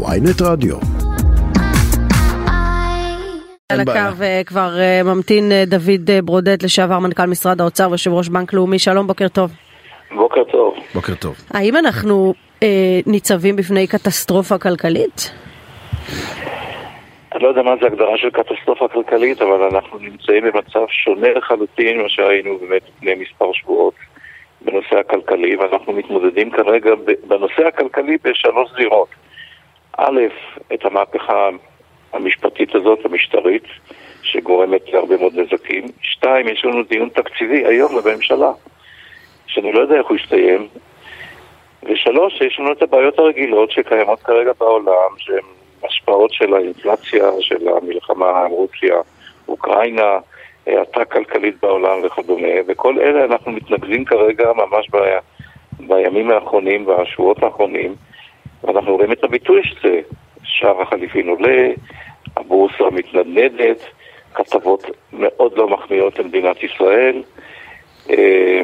ויינט רדיו. על הקו אה, כבר אה, ממתין אה, דוד ברודט, לשעבר מנכ"ל משרד האוצר ויושב ראש בנק לאומי. שלום, בוקר טוב. בוקר טוב. בוקר טוב. האם אנחנו אה, ניצבים בפני קטסטרופה כלכלית? אני לא יודע מה זה הגדרה של קטסטרופה כלכלית, אבל אנחנו נמצאים במצב שונה לחלוטין ממה שהיינו באמת לפני מספר שבועות בנושא הכלכלי, ואנחנו מתמודדים כרגע בנושא הכלכלי בשלוש זירות. א', את המהפכה המשפטית הזאת, המשטרית, שגורמת להרבה מאוד נזקים. שתיים, יש לנו דיון תקציבי היום בממשלה, שאני לא יודע איך הוא יסתיים. ושלוש, יש לנו את הבעיות הרגילות שקיימות כרגע בעולם, שהן השפעות של האינפלציה, של המלחמה עם רוסיה, אוקראינה, האטה כלכלית בעולם וכדומה, וכל אלה אנחנו מתנגדים כרגע ממש ב... בימים האחרונים, בשבועות האחרונים, ואנחנו רואים את הביטוי של זה. שער החליפין עולה, הבורסה מתנדנדת, כתבות מאוד לא מחמיאות למדינת ישראל, אה,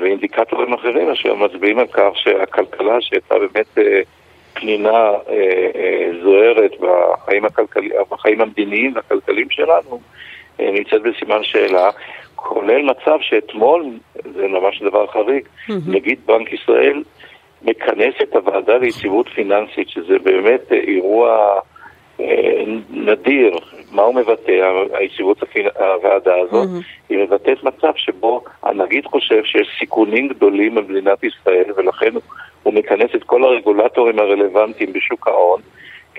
ואינדיקטורים אחרים אשר מצביעים על כך שהכלכלה שהייתה באמת אה, פנינה אה, זוהרת בחיים, הכלכלי, בחיים המדיניים והכלכליים שלנו, נמצאת בסימן שאלה, כולל מצב שאתמול, זה ממש דבר חריג, נגיד בנק ישראל מכנס את הוועדה ליציבות פיננסית, שזה באמת אירוע אה, נדיר. מה הוא מבטא, היציבות הפינ... הוועדה הזאת? Mm-hmm. היא מבטאת מצב שבו הנגיד חושב שיש סיכונים גדולים במדינת ישראל, ולכן הוא מכנס את כל הרגולטורים הרלוונטיים בשוק ההון.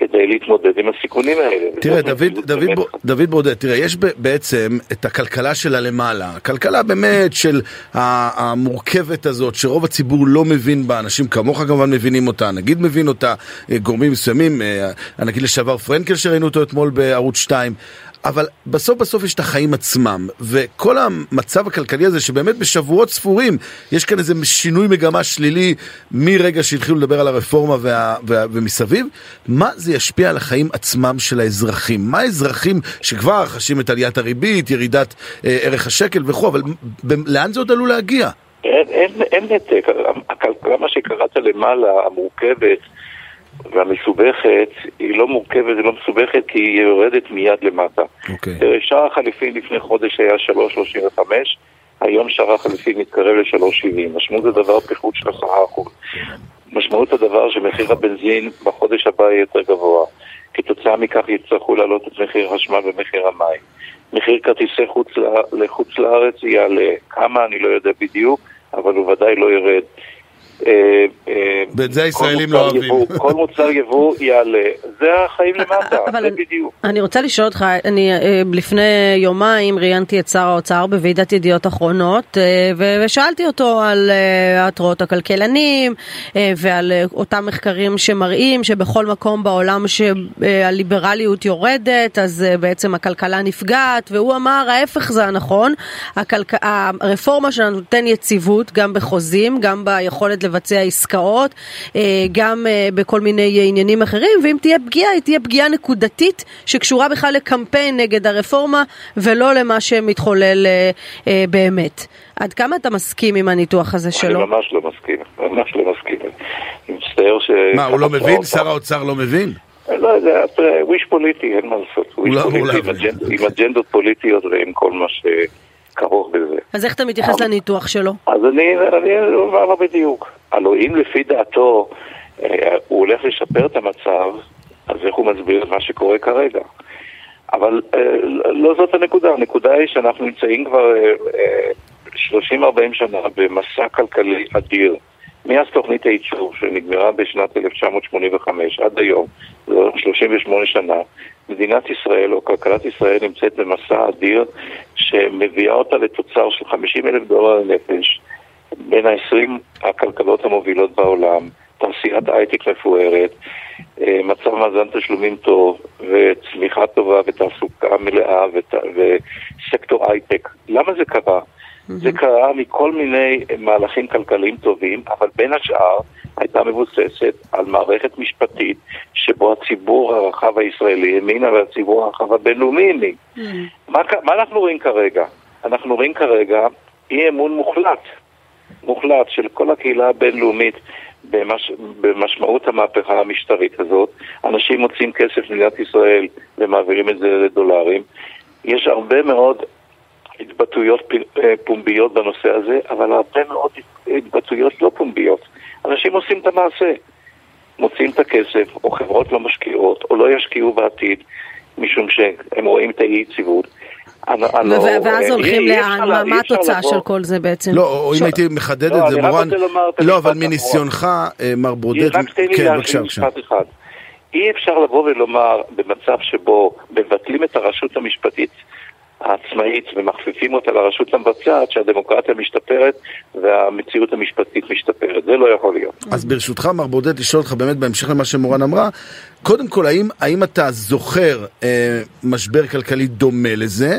כדי להתמודד עם הסיכונים האלה. תראה, דוד, דוד, ב, דוד ברודט, תראה, יש בעצם את הכלכלה שלה למעלה, הכלכלה באמת של המורכבת הזאת, שרוב הציבור לא מבין בה, אנשים כמוך כמובן מבינים אותה, הנגיד מבין אותה, אה, גורמים מסוימים, אה, הנגיד לשעבר פרנקל שראינו אותו אתמול בערוץ 2, אבל בסוף בסוף יש את החיים עצמם, וכל המצב הכלכלי הזה שבאמת בשבועות ספורים יש כאן איזה שינוי מגמה שלילי מרגע שהתחילו לדבר על הרפורמה וה, וה, ומסביב, מה זה ישפיע על החיים עצמם של האזרחים? מה האזרחים שכבר חשים את עליית הריבית, ירידת אה, ערך השקל וכו', אבל ב, לאן זה עוד עלול להגיע? אין, נתק, הכלכלה מה שקראת למעלה, המורכבת והמסובכת, היא לא מורכבת, היא לא מסובכת כי היא יורדת מיד למטה. Okay. אוקיי. שער החליפין לפני חודש היה 3.35, היום שער החליפין מתקרב ל-3.70. משמעות הדבר פיחות של 10%. משמעות הדבר שמחיר הבנזין בחודש הבא יהיה יותר גבוה. כתוצאה מכך יצטרכו להעלות את מחיר החשמל ומחיר המים. מחיר כרטיסי חוץ לחוץ לארץ יעלה. כמה אני לא יודע בדיוק, אבל הוא ודאי לא ירד. אה, אה, ואת זה הישראלים לא אוהבים. כל מוצר יבוא יעלה. זה החיים למטה, זה בדיוק. אני רוצה לשאול אותך, אני אה, לפני יומיים ראיינתי את שר האוצר בוועידת ידיעות אחרונות, ושאלתי אותו על התראות הכלכלנים, ועל אותם מחקרים שמראים שבכל מקום בעולם שהליברליות יורדת, אז בעצם הכלכלה נפגעת, והוא אמר ההפך זה הנכון, הרפורמה שלנו נותן יציבות גם בחוזים, גם ביכולת לבצע עסקאות, אה, גם אה, בכל מיני עניינים אחרים, ואם תהיה פגיעה, היא תהיה פגיעה נקודתית שקשורה בכלל לקמפיין נגד הרפורמה ולא למה שמתחולל אה, באמת. עד כמה אתה מסכים עם הניתוח הזה שלו? אני ממש לא מסכים, ממש לא מסכים. אני מצטער ש... מה, הוא לא מבין? שר האוצר לא מבין? לא יודע, וויש פוליטי, אין מה לעשות. וויש לא- פוליטי עם אג'נדות פוליטיות ועם כל מה ש... כרוך בזה. אז איך אתה מתייחס לניתוח שלו? אז אני אומר לו בדיוק. הלוא אם לפי דעתו אה, הוא הולך לשפר את המצב, אז איך הוא מסביר את מה שקורה כרגע? אבל אה, לא זאת הנקודה, הנקודה היא שאנחנו נמצאים כבר 30-40 אה, שנה במסע כלכלי אדיר. מאז תוכנית הייצור שנגמרה בשנת 1985 עד היום, זה 38 שנה, מדינת ישראל או כלכלת ישראל נמצאת במסע אדיר שמביאה אותה לתוצר של 50 אלף דולר לנפש, בין ה-20 הכלכלות המובילות בעולם, תעשיית הייטק מפוארת, אה, מצב מאזן תשלומים טוב וצמיחה טובה ותעסוקה מלאה ות... וסקטור הייטק. למה זה קרה? Mm-hmm. זה קרה מכל מיני מהלכים כלכליים טובים, אבל בין השאר הייתה מבוססת על מערכת משפטית שבו הציבור הרחב הישראלי האמינה והציבור הרחב הבינלאומי האמין. Mm. מה, מה אנחנו רואים כרגע? אנחנו רואים כרגע אי אמון מוחלט, מוחלט של כל הקהילה הבינלאומית במש... במשמעות המהפכה המשטרית הזאת. אנשים מוצאים כסף למדינת ישראל ומעבירים את זה לדולרים. יש הרבה מאוד התבטאויות אה, פומביות בנושא הזה, אבל הרבה מאוד התבטאויות לא פומביות. אנשים עושים את המעשה. מוצאים את הכסף, או חברות לא משקיעות, או לא ישקיעו בעתיד, משום שהם רואים את האי-יציבות. ואז הולכים לאן? מה התוצאה של כל זה בעצם? לא, או אם הייתי מחדד את זה, מורן... לא, אבל מניסיונך, אה, מר ברודט... רק תן לי כן, להשלים משפט אחד. אי אפשר לבוא ולומר במצב שבו מבטלים את הרשות המשפטית העצמאית ומכפיפים אותה לרשות המבצעת שהדמוקרטיה משתפרת והמציאות המשפטית משתפרת. זה לא יכול להיות. אז ברשותך, מר בודד, לשאול אותך באמת בהמשך למה שמורן אמרה, קודם כל, האם, האם אתה זוכר אה, משבר כלכלי דומה לזה?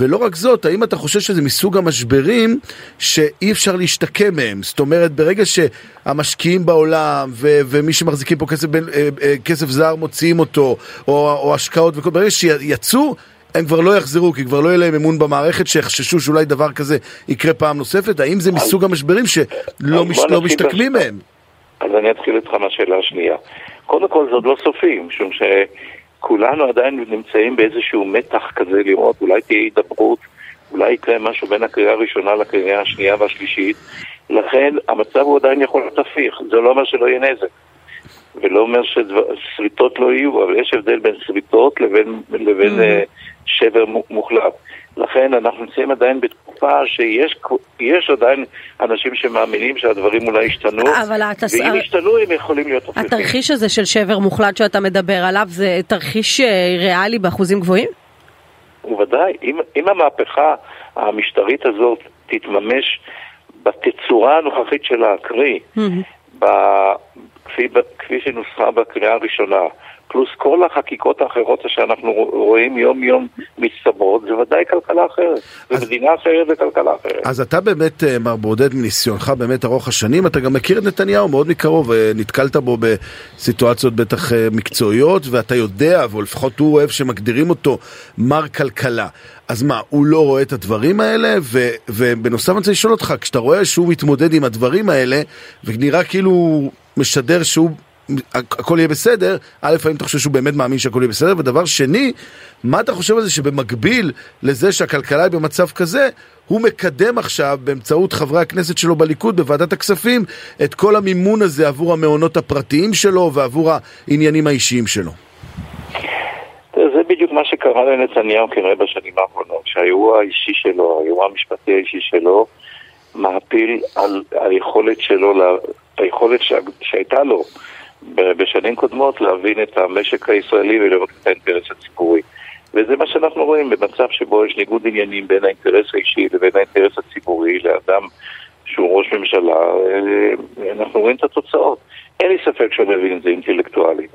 ולא רק זאת, האם אתה חושב שזה מסוג המשברים שאי אפשר להשתקם מהם? זאת אומרת, ברגע שהמשקיעים בעולם ו- ומי שמחזיקים פה כסף, בין, אה, אה, כסף זר מוציאים אותו, או, או השקעות, וכל, ברגע שיצאו, הם כבר לא יחזרו, כי כבר לא יהיה להם אמון במערכת, שיחששו שאולי דבר כזה יקרה פעם נוספת? האם זה מסוג המשברים שלא מש... לא משתקמים מהם? אז אני אתחיל איתך מהשאלה השנייה. קודם כל זה עוד לא סופי, משום שכולנו עדיין נמצאים באיזשהו מתח כזה לראות, אולי תהיה הידברות, אולי יקרה משהו בין הקריאה הראשונה לקריאה השנייה והשלישית, לכן המצב הוא עדיין יכול להיות הפיך, זה לא אומר שלא יהיה נזק. ולא אומר ששריטות לא יהיו, אבל יש הבדל בין שריטות לבין, לבין mm-hmm. שבר מוחלט. לכן אנחנו נמצאים עדיין בתקופה שיש עדיין אנשים שמאמינים שהדברים אולי ישתנו, התס... ואם ישתנו הם יכולים להיות הופכים. התרחיש הזה של שבר מוחלט שאתה מדבר עליו זה תרחיש אה, ריאלי באחוזים גבוהים? בוודאי. אם, אם המהפכה המשטרית הזאת תתממש בתצורה הנוכחית שלה, קרי, mm-hmm. כפי, כפי שנוסחה בקריאה הראשונה, פלוס כל החקיקות האחרות שאנחנו רואים יום-יום מצטברות, זה ודאי כלכלה אחרת. אז, ומדינה אחרת וכלכלה אחרת. אז אתה באמת, אה, מר ברודד, מניסיונך באמת ארוך השנים, אתה גם מכיר את נתניהו מאוד מקרוב, אה, נתקלת בו בסיטואציות בטח אה, מקצועיות, ואתה יודע, או לפחות הוא אוהב שמגדירים אותו מר כלכלה. אז מה, הוא לא רואה את הדברים האלה? ו, ובנוסף אני רוצה לשאול אותך, כשאתה רואה שהוא מתמודד עם הדברים האלה, ונראה כאילו משדר שהוא הכל יהיה בסדר, א', האם אתה חושב שהוא באמת מאמין שהכל יהיה בסדר, ודבר שני, מה אתה חושב על זה שבמקביל לזה שהכלכלה היא במצב כזה, הוא מקדם עכשיו באמצעות חברי הכנסת שלו בליכוד בוועדת הכספים את כל המימון הזה עבור המעונות הפרטיים שלו ועבור העניינים האישיים שלו. זה בדיוק מה שקרה לנתניהו כנראה בשנים האחרונות, שהאירוע האישי שלו, האירוע המשפטי האישי שלו, מעפיל על היכולת שלו, היכולת שהייתה לו בשנים קודמות להבין את המשק הישראלי ולראות את האינטרס הציבורי. וזה מה שאנחנו רואים במצב שבו יש ניגוד עניינים בין האינטרס האישי לבין האינטרס הציבורי לאדם שהוא ראש ממשלה, אה, אנחנו רואים את התוצאות. אין לי ספק שהוא מבין את זה אינטלקטואלית,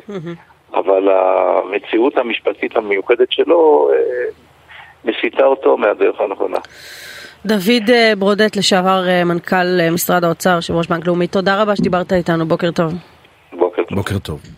אבל המציאות המשפטית המיוחדת שלו אה, מסיטה אותו מהדרך הנכונה. דוד אה, ברודט, לשעבר מנכ"ל משרד האוצר, יושב ראש בנק לאומי, תודה רבה שדיברת איתנו, בוקר טוב. בוקר טוב. בוקר טוב.